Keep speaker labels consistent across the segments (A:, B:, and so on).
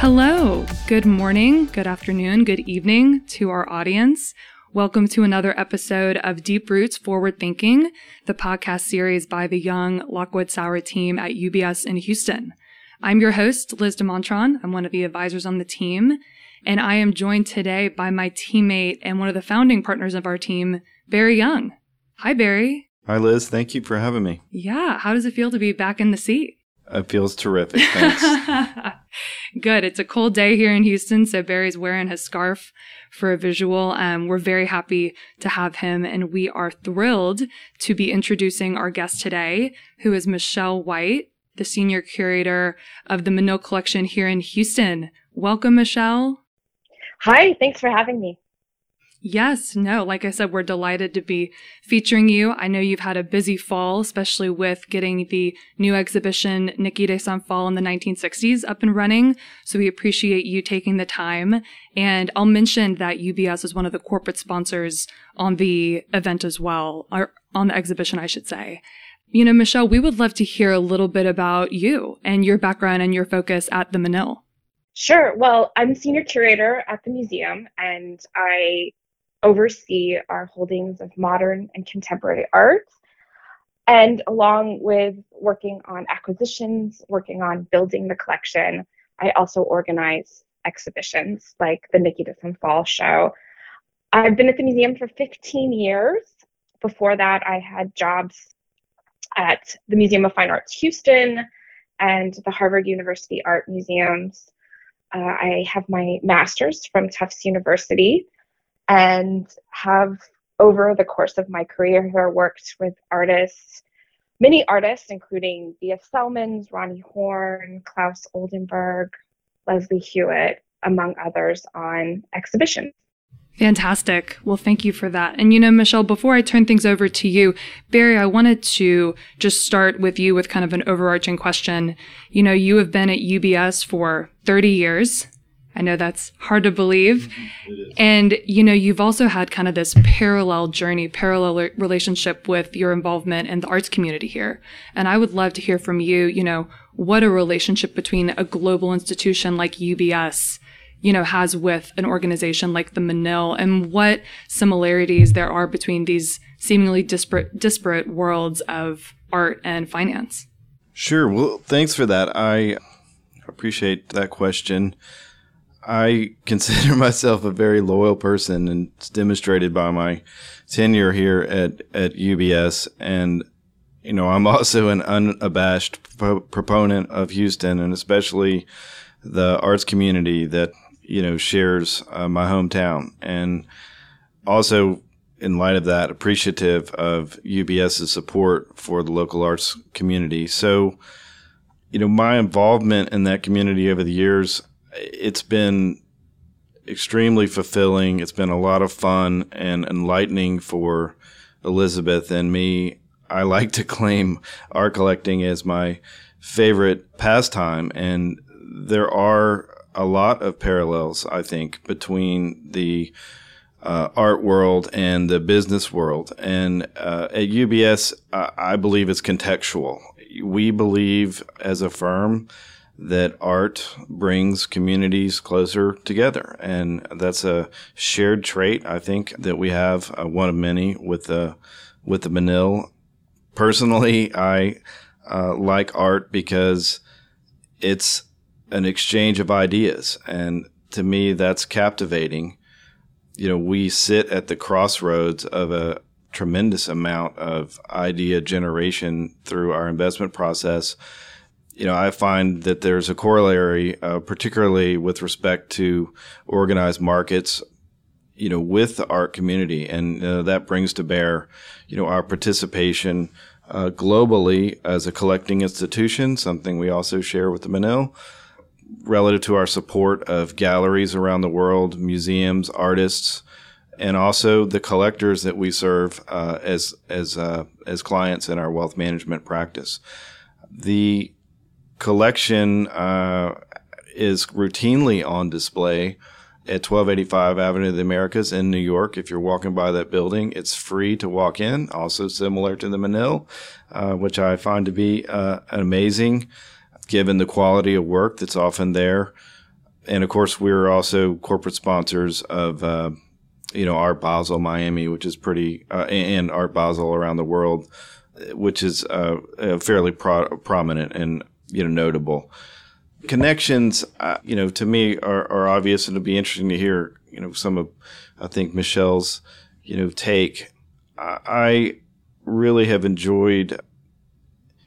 A: Hello, good morning, good afternoon, good evening to our audience. Welcome to another episode of Deep Roots Forward Thinking, the podcast series by the Young Lockwood Sauer team at UBS in Houston. I'm your host, Liz DeMontrond. I'm one of the advisors on the team, and I am joined today by my teammate and one of the founding partners of our team, Barry Young. Hi, Barry.
B: Hi, Liz. Thank you for having me.
A: Yeah. How does it feel to be back in the seat?
B: It feels terrific. Thanks.
A: Good. It's a cold day here in Houston, so Barry's wearing his scarf for a visual. Um, we're very happy to have him, and we are thrilled to be introducing our guest today, who is Michelle White, the senior curator of the Menil Collection here in Houston. Welcome, Michelle.
C: Hi. Thanks for having me.
A: Yes, no, like I said, we're delighted to be featuring you. I know you've had a busy fall, especially with getting the new exhibition, Niki de Saint Phalle in the 1960s, up and running. So we appreciate you taking the time. And I'll mention that UBS is one of the corporate sponsors on the event as well, or on the exhibition, I should say. You know, Michelle, we would love to hear a little bit about you and your background and your focus at the Menil.
C: Sure. Well, I'm senior curator at the museum, and I oversee our holdings of modern and contemporary art. And along with working on acquisitions, working on building the collection, I also organize exhibitions like the Saint Phalle show. I've been at the museum for 15 years. Before that, I had jobs at the Museum of Fine Arts Houston and the Harvard University Art Museums. Uh, I have my master's from Tufts University and have over the course of my career here worked with artists, many artists, including Vija Celmins, Roni Horn, Claes Oldenburg, Leslie Hewitt, among others, on exhibitions.
A: Fantastic. Well, thank you for that. And you know, Michelle, before I turn things over to you, Barry, I wanted to just start with you with kind of an overarching question. You know, you have been at UBS for 30 years. I know that's hard to believe. Mm-hmm. And, you know, you've also had kind of this parallel journey, parallel relationship with your involvement in the arts community here. And I would love to hear from you, you know, what a relationship between a global institution like UBS, you know, has with an organization like the Menil and what similarities there are between these seemingly disparate, disparate worlds of art and finance.
B: Sure. Well, thanks for that. I appreciate that question. I consider myself a very loyal person, and it's demonstrated by my tenure here at, at UBS. And, you know, I'm also an unabashed pro- proponent of Houston and especially the arts community that, you know, shares uh, my hometown. And also, in light of that, appreciative of UBS's support for the local arts community. So, you know, my involvement in that community over the years it's been extremely fulfilling. It's been a lot of fun and enlightening for Elizabeth and me. I like to claim art collecting as my favorite pastime, and there are a lot of parallels, I think, between the uh, art world and the business world. And uh, at UBS, I believe it's contextual. We believe as a firm that art brings communities closer together. And that's a shared trait, I think, that we have, uh, one of many with the, with the Menil. Personally, I uh, like art because it's an exchange of ideas. And to me, that's captivating. You know, we sit at the crossroads of a tremendous amount of idea generation through our investment process you know, I find that there's a corollary, uh, particularly with respect to organized markets, you know, with the art community, and uh, that brings to bear, you know, our participation uh, globally as a collecting institution, something we also share with the Menil, relative to our support of galleries around the world, museums, artists, and also the collectors that we serve uh, as as uh, as clients in our wealth management practice. The collection uh, is routinely on display at 1285 Avenue of the Americas in New York. If you're walking by that building, it's free to walk in. Also similar to the Menil, uh, which I find to be uh, amazing, given the quality of work that's often there. and of course, we're also corporate sponsors of, uh, you know, Art Basel Miami, which is pretty, uh, and Art Basel around the world, which is uh, fairly pro- prominent and you know notable. Connections, uh, you know, to me are, are obvious, and it'll be interesting to hear, you know, some of, I think Michelle's, you know, take. I really have enjoyed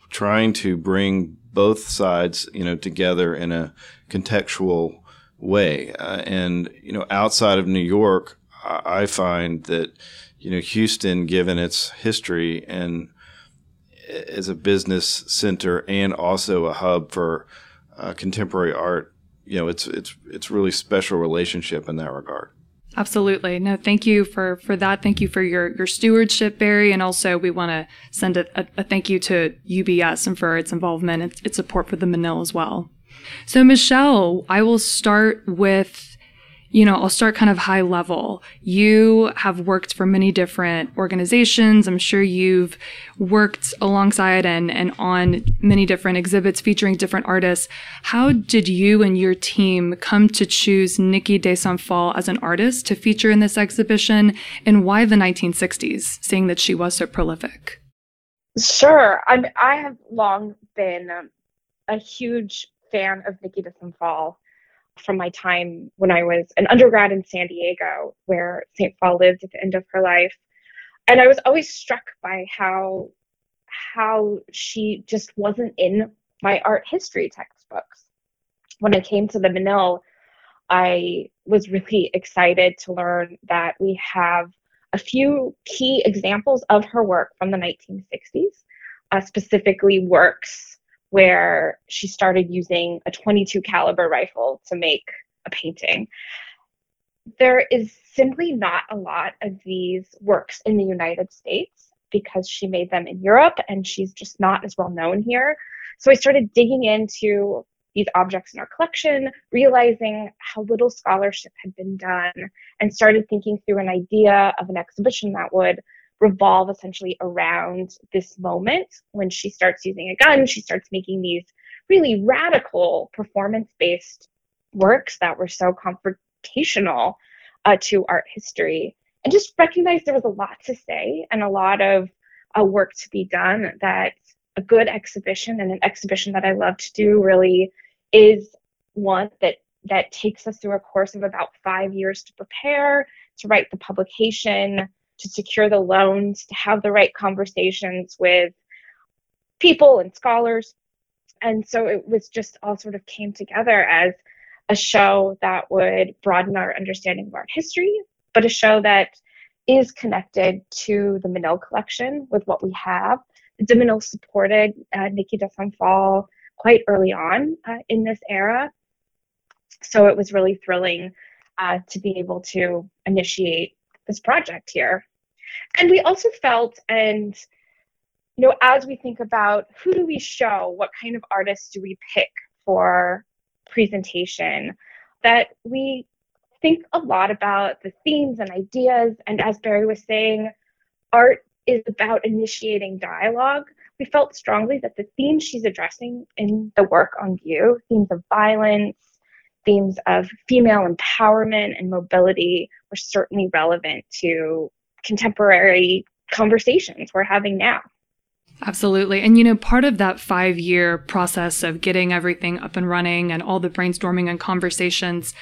B: trying to bring both sides, you know, together in a contextual way. Uh, and you know, outside of New York, I find that you know Houston, given its history and as a business center and also a hub for uh, contemporary art, you know, it's it's it's really special relationship in that regard.
A: Absolutely. No, thank you for, for that. Thank you for your, your stewardship, Barry. And also we want to send a, a, a, thank you to UBS and for its involvement and its support for the Menil as well. So Michelle, I will start with you know, I'll start kind of high level. You have worked for many different organizations. I'm sure you've worked alongside and, and on many different exhibits featuring different artists. How did you and your team come to choose Niki de Saint Phalle as an artist to feature in this exhibition? And why the 1960s, seeing that she was so prolific?
C: Sure. I'm, I have long been a huge fan of Niki de Saint Phalle from my time when I was an undergrad in San Diego, where St. Phalle lived at the end of her life. And I was always struck by how how she just wasn't in my art history textbooks. When I came to the Menil, I was really excited to learn that we have a few key examples of her work from the 1960s, uh, specifically works where she started using a 22 caliber rifle to make a painting. There is simply not a lot of these works in the United States because she made them in Europe and she's just not as well known here. So I started digging into these objects in our collection, realizing how little scholarship had been done, and started thinking through an idea of an exhibition that would revolve essentially around this moment when she starts using a gun. She starts making these really radical performance based works that were so confrontational uh, to art history. And just recognized there was a lot to say and a lot of uh, work to be done that a good exhibition and an exhibition that I love to do really is one that that takes us through a course of about five years to prepare, to write the publication, to secure the loans, to have the right conversations with people and scholars. And so it was just all sort of came together as a show that would broaden our understanding of art history, but a show that is connected to the Menil collection with what we have. The Menil supported uh, Niki de Saint quite early on uh, in this era. So it was really thrilling uh, to be able to initiate this project here. And we also felt, and you know, as we think about who do we show, what kind of artists do we pick for presentation, that we think a lot about the themes and ideas. And as Barry was saying, art is about initiating dialogue. We felt strongly that the themes she's addressing in the work on view, themes of violence, themes of female empowerment and mobility, were certainly relevant to contemporary conversations we're having now.
A: Absolutely. And you know, part of that five year process of getting everything up and running and all the brainstorming and conversations,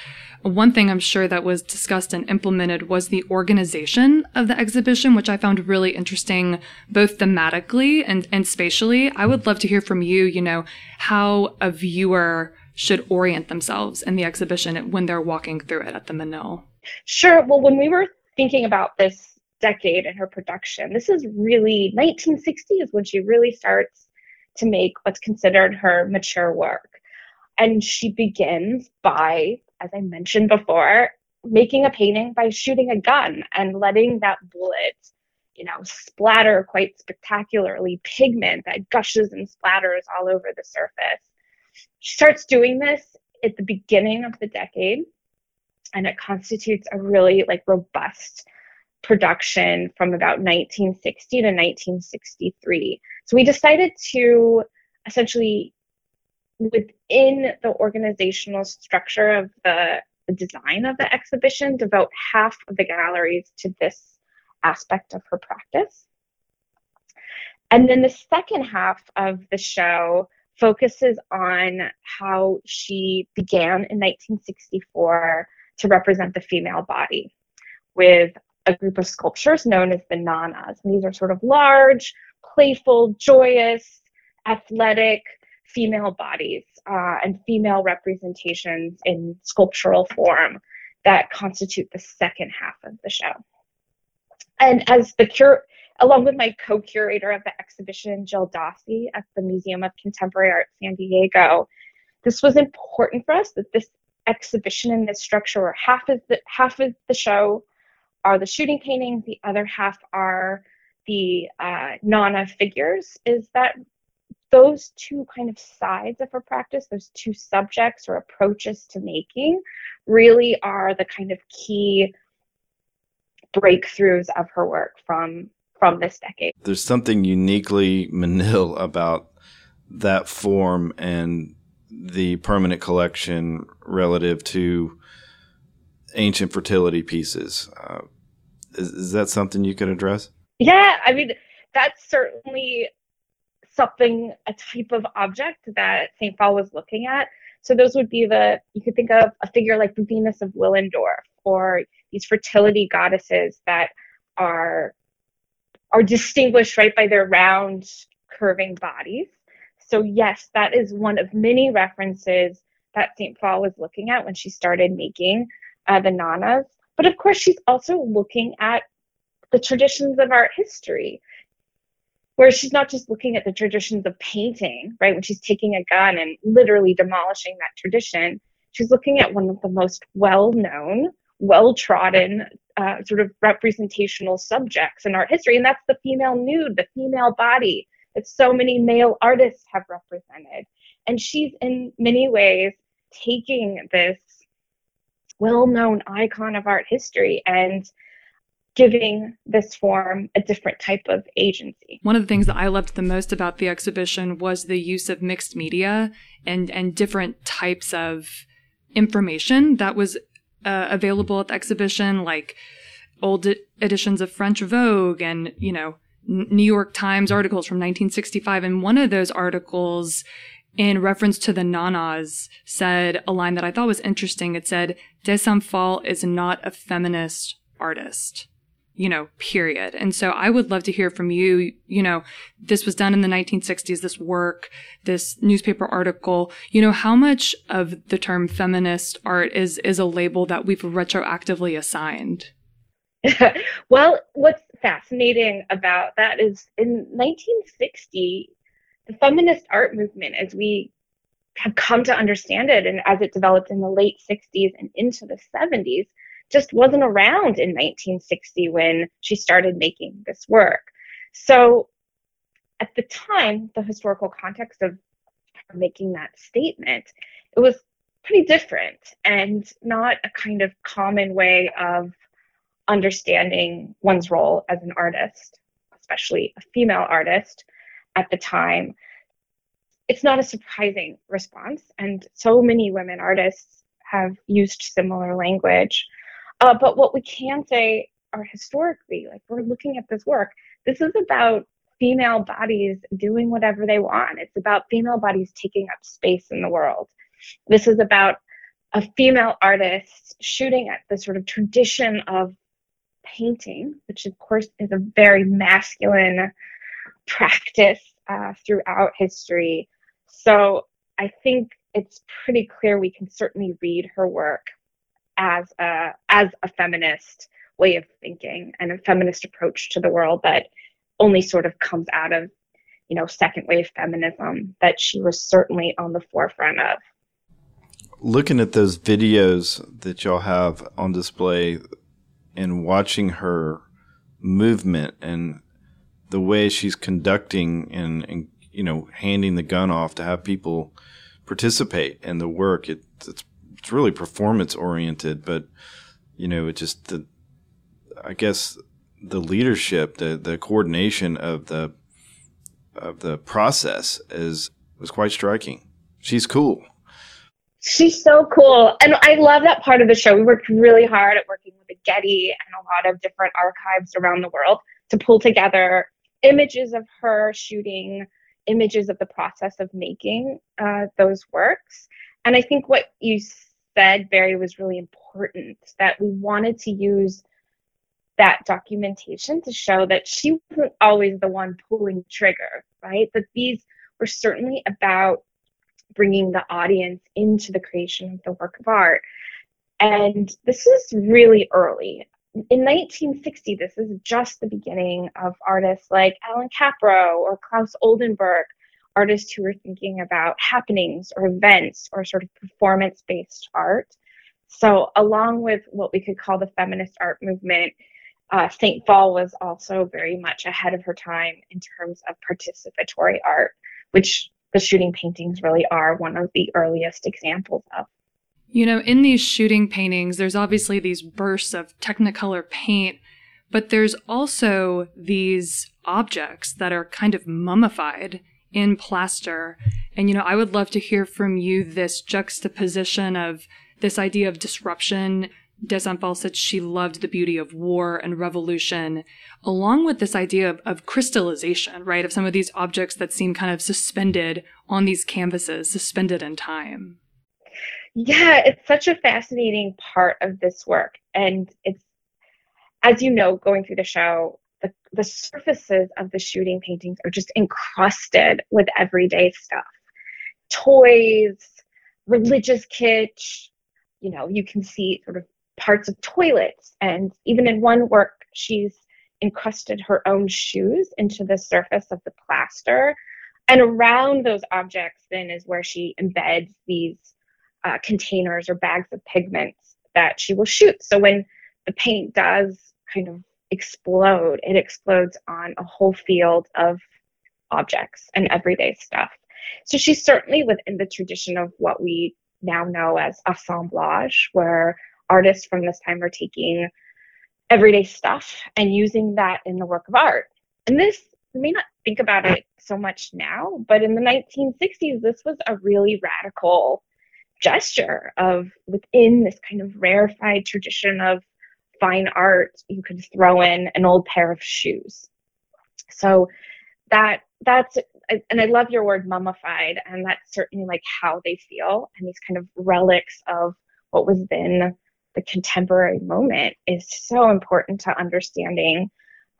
A: one thing I'm sure that was discussed and implemented was the organization of the exhibition, which I found really interesting, both thematically and, and spatially. I would love to hear from you, you know, how a viewer should orient themselves in the exhibition when they're walking through it at the Menil.
C: Sure. Well, when we were thinking about this decade in her production. This is really 1960 is when she really starts to make what's considered her mature work. And she begins by, as I mentioned before, making a painting by shooting a gun and letting that bullet, you know, splatter quite spectacularly pigment that gushes and splatters all over the surface. She starts doing this at the beginning of the decade, and it constitutes a really like robust production from about 1960 to 1963. So we decided to essentially within the organizational structure of the, design of the exhibition, devote half of the galleries to this aspect of her practice. And then the second half of the show focuses on how she began in 1964 to represent the female body with a group of sculptures known as the nanas. And these are sort of large, playful, joyous, athletic female bodies uh, and female representations in sculptural form that constitute the second half of the show. And as the cure, along with my co-curator of the exhibition, Jill Dawsey at the Museum of Contemporary Art San Diego, this was important for us that this exhibition and this structure where half of the half of the show are the shooting paintings, the other half are the uh, Nana figures, is that those two kind of sides of her practice, those two subjects or approaches to making, really are the kind of key breakthroughs of her work from from this decade.
B: There's something uniquely Menil about that form and the permanent collection relative to ancient fertility pieces. Uh, is, is that something you could address?
C: Yeah, I mean, that's certainly something, a type of object that St. Phalle was looking at. So those would be the, you could think of a figure like the Venus of Willendorf or these fertility goddesses that are are distinguished right by their round curving bodies. So yes, that is one of many references that St. Phalle was looking at when she started making uh, the nanas. But of course, she's also looking at the traditions of art history, where she's not just looking at the traditions of painting, right? When she's taking a gun and literally demolishing that tradition, she's looking at one of the most well known, well trodden uh, sort of representational subjects in art history, and that's the female nude, the female body that so many male artists have represented. And she's in many ways taking this well known icon of art history and giving this form a different type of agency.
A: One of the things that I loved the most about the exhibition was the use of mixed media and and different types of information that was uh, available at the exhibition, like old editions of French Vogue and you know New York Times articles from 1965. And one of those articles in reference to the nanas said a line that I thought was interesting. It said, De Saint is not a feminist artist you know, period. And so I would love to hear from you. You know, this was done in the 1960s, this work, this newspaper article. You know, how much of the term feminist art is, is a label that we've retroactively assigned?
C: well, what's fascinating about that is in 1960, the feminist art movement, as we have come to understand it and as it developed in the late 60s and into the 70s, just wasn't around in 1960 when she started making this work. So at the time, the historical context of making that statement, it was pretty different and not a kind of common way of understanding one's role as an artist, especially a female artist at the time. It's not a surprising response, and so many women artists have used similar language. Uh, but what we can say are historically, like we're looking at this work, this is about female bodies doing whatever they want. It's about female bodies taking up space in the world. This is about a female artist shooting at the sort of tradition of painting, which of course is a very masculine practice uh, throughout history. So I think it's pretty clear we can certainly read her work as a as a feminist way of thinking and a feminist approach to the world that only sort of comes out of you know second wave feminism that she was certainly on the forefront of
B: looking at those videos that y'all have on display and watching her movement and the way she's conducting and, and you know handing the gun off to have people participate in the work it, it's it's really performance oriented, but you know, it just the I guess the leadership, the the coordination of the of the process is was quite striking. she's cool.
C: She's so cool. And I love that part of the show. We worked really hard at working with the Getty and a lot of different archives around the world to pull together images of her shooting, images of the process of making uh, those works. And I think what you said, Barry, was really important that we wanted to use that documentation to show that she wasn't always the one pulling trigger, right? That these were certainly about bringing the audience into the creation of the work of art. And this is really early. In 1960, this is just the beginning of artists like Allan Kaprow or Claes Oldenburg, artists who were thinking about happenings or events or sort of performance based art. So, along with what we could call the feminist art movement, uh, St. Phalle was also very much ahead of her time in terms of participatory art, which the shooting paintings really are one of the earliest examples of.
A: You know, in these shooting paintings, there's obviously these bursts of Technicolor paint, but there's also these objects that are kind of mummified in plaster. And, you know, I would love to hear from you this juxtaposition of this idea of disruption. de said she loved the beauty of war and revolution, along with this idea of, of crystallization, right? Of some of these objects that seem kind of suspended on these canvases, suspended in time.
C: Yeah, it's such a fascinating part of this work. And it's, as you know, going through the show, the, the surfaces of the shooting paintings are just encrusted with everyday stuff toys, religious kitsch. You know, you can see sort of parts of toilets. And even in one work, she's encrusted her own shoes into the surface of the plaster. And around those objects, then, is where she embeds these uh, containers or bags of pigments that she will shoot. So when the paint does kind of explode, it explodes on a whole field of objects and everyday stuff. So she's certainly within the tradition of what we now know as assemblage, where artists from this time are taking everyday stuff and using that in the work of art. And this, we may not think about it so much now, but in the 1960s, this was a really radical gesture of within this kind of rarefied tradition of fine art, you could throw in an old pair of shoes. So that that's and I love your word mummified, and that's certainly like how they feel, and these kind of relics of what was then the contemporary moment is so important to understanding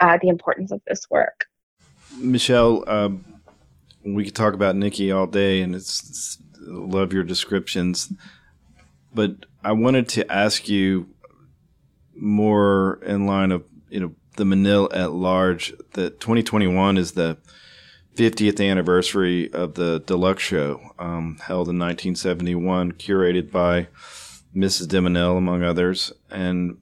C: uh, the importance of this work.
B: Michelle, um, we could talk about Niki all day, and it's, it's love your descriptions, but I wanted to ask you more in line of you know the Menil at large. That 2021 is the 50th anniversary of the deluxe show, um, held in 1971, curated by Mrs. de Menil, among others. And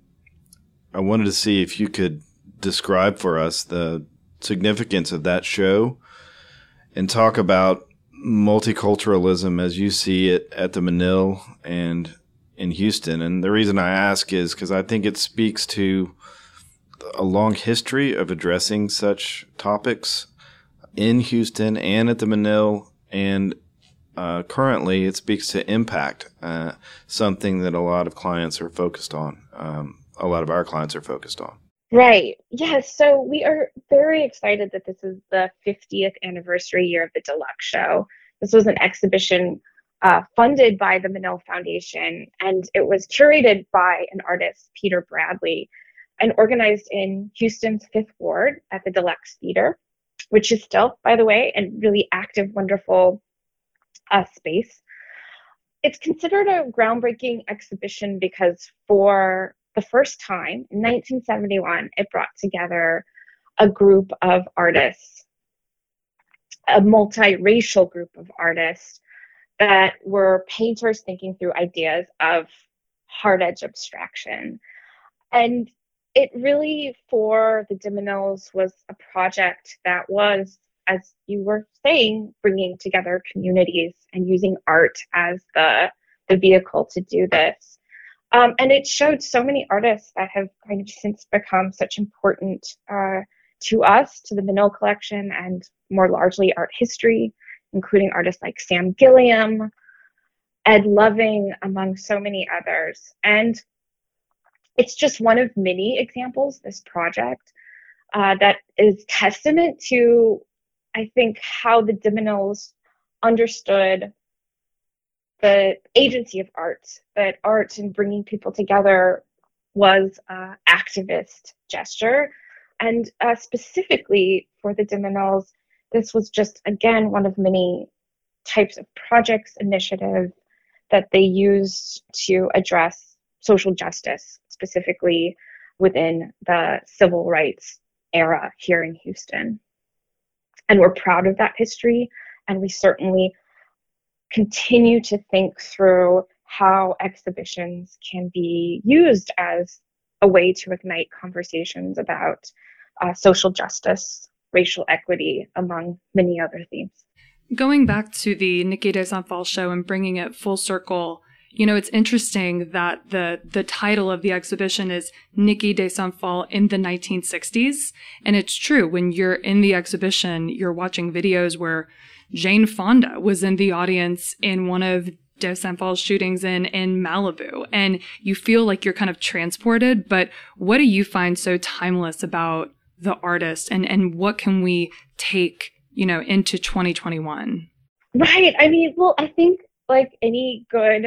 B: I wanted to see if you could describe for us the significance of that show and talk about multiculturalism as you see it at the Menil and in Houston. And the reason I ask is because I think it speaks to a long history of addressing such topics in Houston and at the Menil. And uh, currently, it speaks to impact, uh, something that a lot of clients are focused on. Um, a lot of our clients are focused on.
C: Right. Yes. So we are very excited that this is the 50th anniversary year of the Deluxe Show. This was an exhibition uh, funded by the Menil Foundation, and it was curated by an artist, Peter Bradley, and organized in Houston's Fifth Ward at the Deluxe Theater, which is still, by the way, a really active, wonderful uh, space. It's considered a groundbreaking exhibition because for the first time in 1971, it brought together a group of artists, a multiracial group of artists that were painters thinking through ideas of hard edge abstraction. And it really, for the de was a project that was, as you were saying, bringing together communities and using art as the, the vehicle to do this. Um, and it showed so many artists that have kind of since become such important uh, to us, to the Menil collection, and more largely art history including artists like Sam Gilliam, Ed Loving, among so many others. And it's just one of many examples, this project, uh, that is testament to, I think, how the de Menils understood the agency of art, that art and bringing people together was an activist gesture. And uh, specifically for the de Menils, this was just, again, one of many types of projects, initiatives that they used to address social justice, specifically within the civil rights era here in Houston. And we're proud of that history, and we certainly continue to think through how exhibitions can be used as a way to ignite conversations about uh, social justice, racial equity, among many other themes.
A: Going back to the Niki de Saint show and bringing it full circle, you know, it's interesting that the the title of the exhibition is Niki de Saint Phalle in the 1960s, and it's true. When you're in the exhibition, you're watching videos where Jane Fonda was in the audience in one of de Saint Phalle's shootings in in Malibu, and you feel like you're kind of transported. But what do you find so timeless about the artist, and and what can we take you know, into 2021?
C: Right. I mean, well, I think like any good,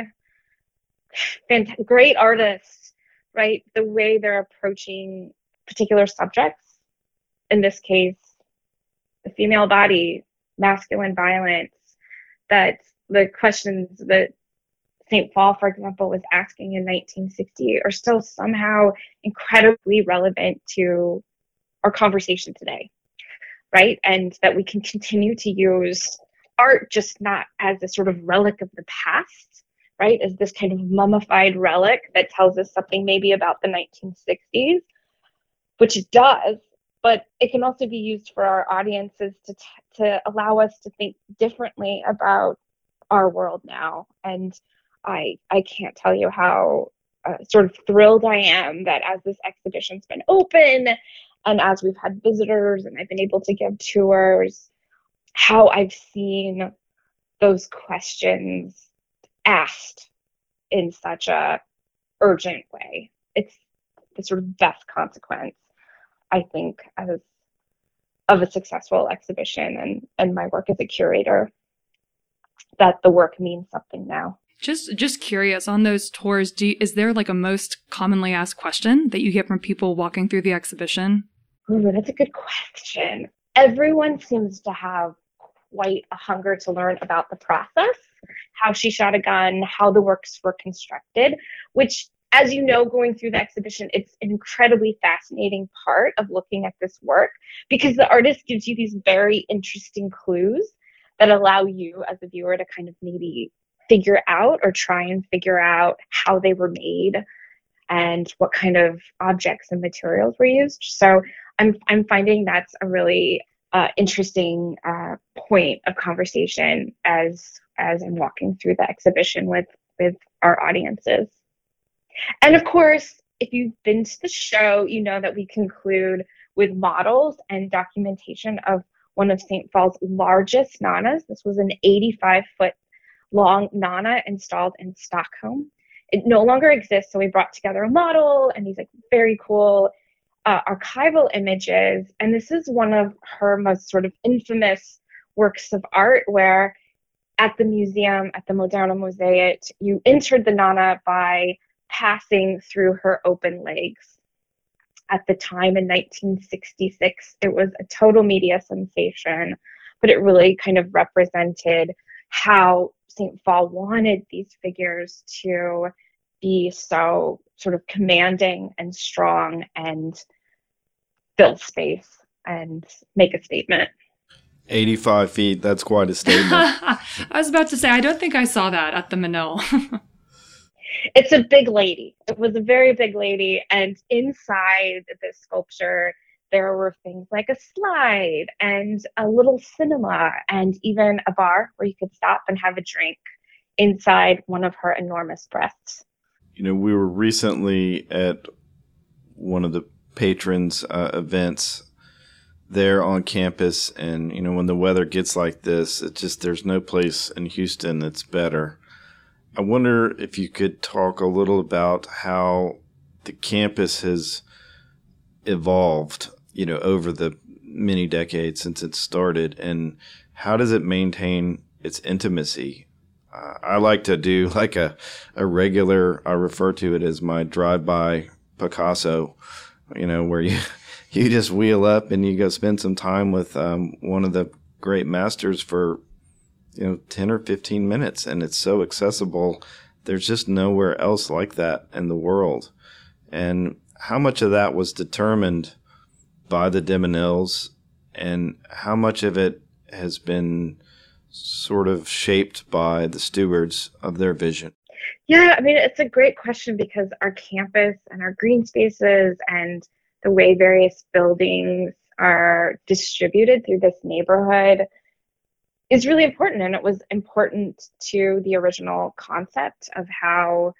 C: fantastic, great artists, right, the way they're approaching particular subjects, in this case, the female body, masculine violence, that the questions that St. Phalle, for example, was asking in 1960 are still somehow incredibly relevant to our conversation today right? And that we can continue to use art just not as a sort of relic of the past, right? As this kind of mummified relic that tells us something maybe about the 1960s, which it does, but it can also be used for our audiences to, t- to allow us to think differently about our world now. And I, I can't tell you how uh, sort of thrilled I am that as this exhibition's been open and as we've had visitors and I've been able to give tours, how I've seen those questions asked in such a urgent way. It's the sort of best consequence, I think, as of a successful exhibition and, and my work as a curator, that the work means something now.
A: Just just curious on those tours, do you, is there like a most commonly asked question that you get from people walking through the exhibition?
C: Ooh, that's a good question. Everyone seems to have quite a hunger to learn about the process, how she shot a gun, how the works were constructed, which as you know, going through the exhibition, it's an incredibly fascinating part of looking at this work because the artist gives you these very interesting clues that allow you as a viewer to kind of maybe figure out or try and figure out how they were made and what kind of objects and materials were used. So I'm I'm finding that's a really uh, interesting uh, point of conversation as as I'm walking through the exhibition with with our audiences. And of course, if you've been to the show, you know that we conclude with models and documentation of one of St. Phalle's largest nanas. This was an 85 foot long nana installed in Stockholm. It no longer exists, so we brought together a model and these like very cool uh, archival images. And this is one of her most sort of infamous works of art where at the museum, at the Moderna Museet, you entered the Nana by passing through her open legs. At the time in 1966, it was a total media sensation, but it really kind of represented how St. Phalle wanted these figures to be so sort of commanding and strong and fill space and make a statement.
B: 85 feet, that's quite a statement.
A: I was about to say, I don't think I saw that at the Menil.
C: it's a big lady. It was a very big lady. And inside this sculpture, there were things like a slide and a little cinema and even a bar where you could stop and have a drink inside one of her enormous breasts
B: you know, we were recently at one of the patrons' uh, events there on campus and you know when the weather gets like this it just there's no place in Houston that's better. I wonder if you could talk a little about how the campus has evolved, you know, over the many decades since it started and how does it maintain its intimacy? Uh, I like to do like a, a regular, I refer to it as my drive by Picasso, you know, where you you just wheel up and you go spend some time with um, one of the great masters for you know 10 or 15 minutes and it's so accessible. There's just nowhere else like that in the world. And how much of that was determined by the de Menils and how much of it has been sort of shaped by the stewards of their vision?
C: Yeah i mean it's a great question because our campus and our green spaces and the way various buildings are distributed through this neighborhood is really important. And it was important to the original concept of how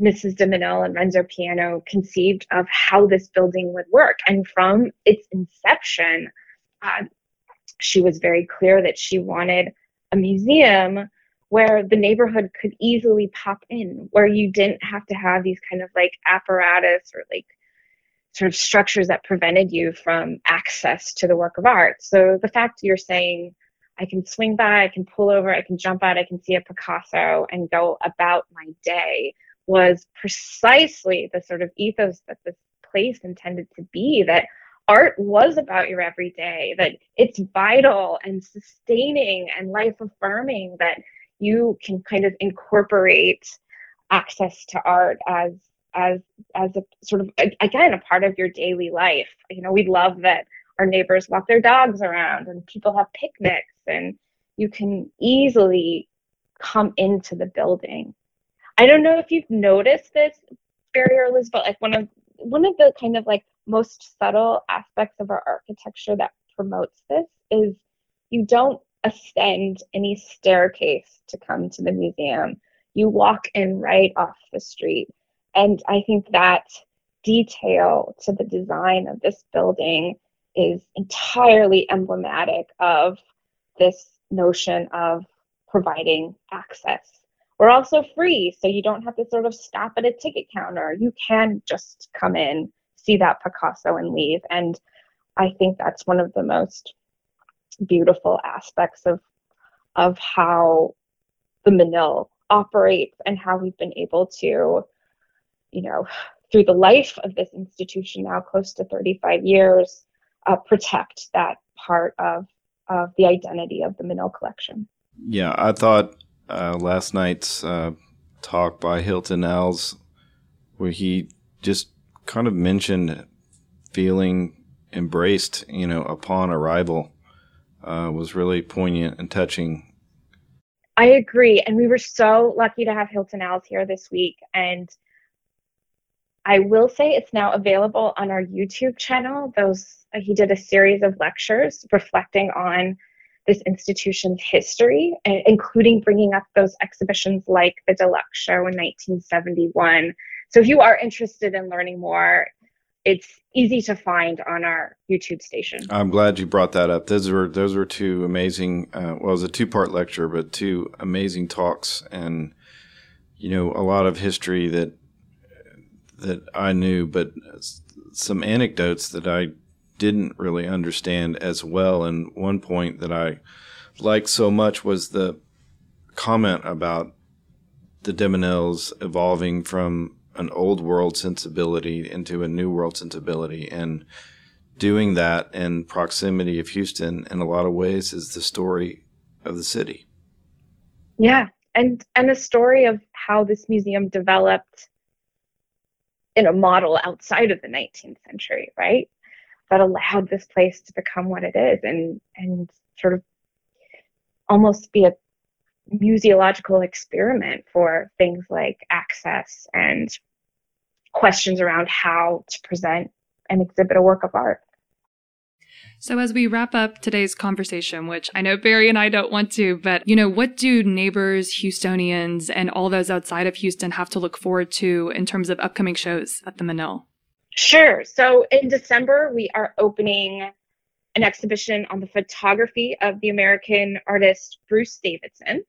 C: Mrs. de Menil and Renzo Piano conceived of how this building would work. And from its inception, uh, she was very clear that she wanted a museum where the neighborhood could easily pop in, where you didn't have to have these kind of like apparatus or like sort of structures that prevented you from access to the work of art. So the fact you're saying, I can swing by, I can pull over, I can jump out, I can see a Picasso and go about my day was precisely the sort of ethos that this place intended to be that art was about your everyday, that it's vital and sustaining and life affirming, that you can kind of incorporate access to art as as as a sort of again a part of your daily life. You know we love that our neighbors walk their dogs around and people have picnics and you can easily come into the building. I don't know if you've noticed this barry or liz but like one of one of the kind of like most subtle aspects of our architecture that promotes this is you don't ascend any staircase to come to the museum. You walk in right off the street and I think that detail to the design of this building is entirely emblematic of this notion of providing access. We're also free, so you don't have to sort of stop at a ticket counter. You can just come in, see that Picasso, and leave. And I think that's one of the most beautiful aspects of of how the Menil operates and how we've been able to you know, through the life of this institution now, close to 35 years, uh, protect that part of, of the identity of the Menil collection.
B: Yeah, I thought uh, last night's uh, talk by Hilton Als, where he just kind of mentioned feeling embraced, you know, upon arrival, uh, was really poignant and touching.
C: I agree, and we were so lucky to have Hilton Als here this week, and I will say it's now available on our YouTube channel. Those uh, he did a series of lectures reflecting on this institution's history, including bringing up those exhibitions like the Deluxe Show in 1971. So if you are interested in learning more, it's easy to find on our YouTube station.
B: I'm glad you brought that up. Those were those were two amazing. Uh, well, it was a two part lecture, but two amazing talks, and you know a lot of history that that I knew, but some anecdotes that I didn't really understand as well. And one point that I liked so much was the comment about the de evolving from an old world sensibility into a new world sensibility. And doing that in proximity of Houston in a lot of ways is the story of the city.
C: Yeah. And and a story of how this museum developed in a model outside of the 19th century, right? That allowed this place to become what it is and and sort of almost be a museological experiment for things like access and questions around how to present and exhibit a work of art.
A: So, as we wrap up today's conversation, which I know Barry and I don't want to, but you know, what do neighbors, Houstonians, and all those outside of Houston have to look forward to in terms of upcoming shows at the Menil?
C: Sure. So, in December, we are opening an exhibition on the photography of the American artist Bruce Davidson.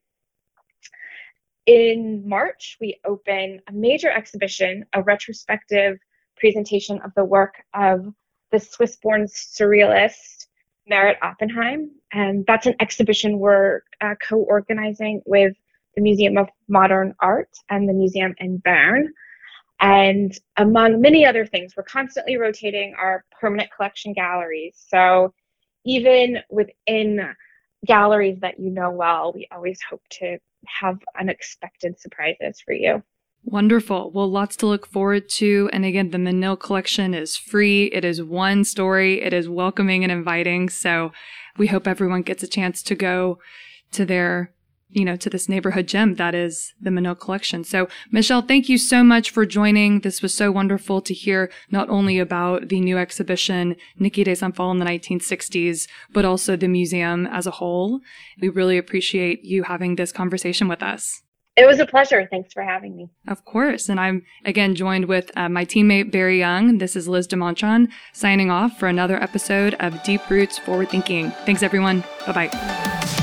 C: In March, we open a major exhibition, a retrospective presentation of the work of the Swiss born surrealist Meret Oppenheim. And that's an exhibition we're uh, co organizing with the Museum of Modern Art and the Museum in Bern. And among many other things, we're constantly rotating our permanent collection galleries. So even within galleries that you know well, we always hope to have unexpected surprises for you.
A: Wonderful. Well, lots to look forward to. And again, the Menil collection is free. It is one story. It is welcoming and inviting. So we hope everyone gets a chance to go to their you know, to this neighborhood gem that is the Menil collection. So, Michelle, thank you so much for joining. This was so wonderful to hear not only about the new exhibition, Niki de Saint Phalle in the 1960s, but also the museum as a whole. We really appreciate you having this conversation with us.
C: It was a pleasure. Thanks for having me.
A: Of course. And I'm again joined with uh, my teammate Barry Young. This is Liz DeMontrond signing off for another episode of Deep Roots Forward Thinking. Thanks, everyone. Bye bye.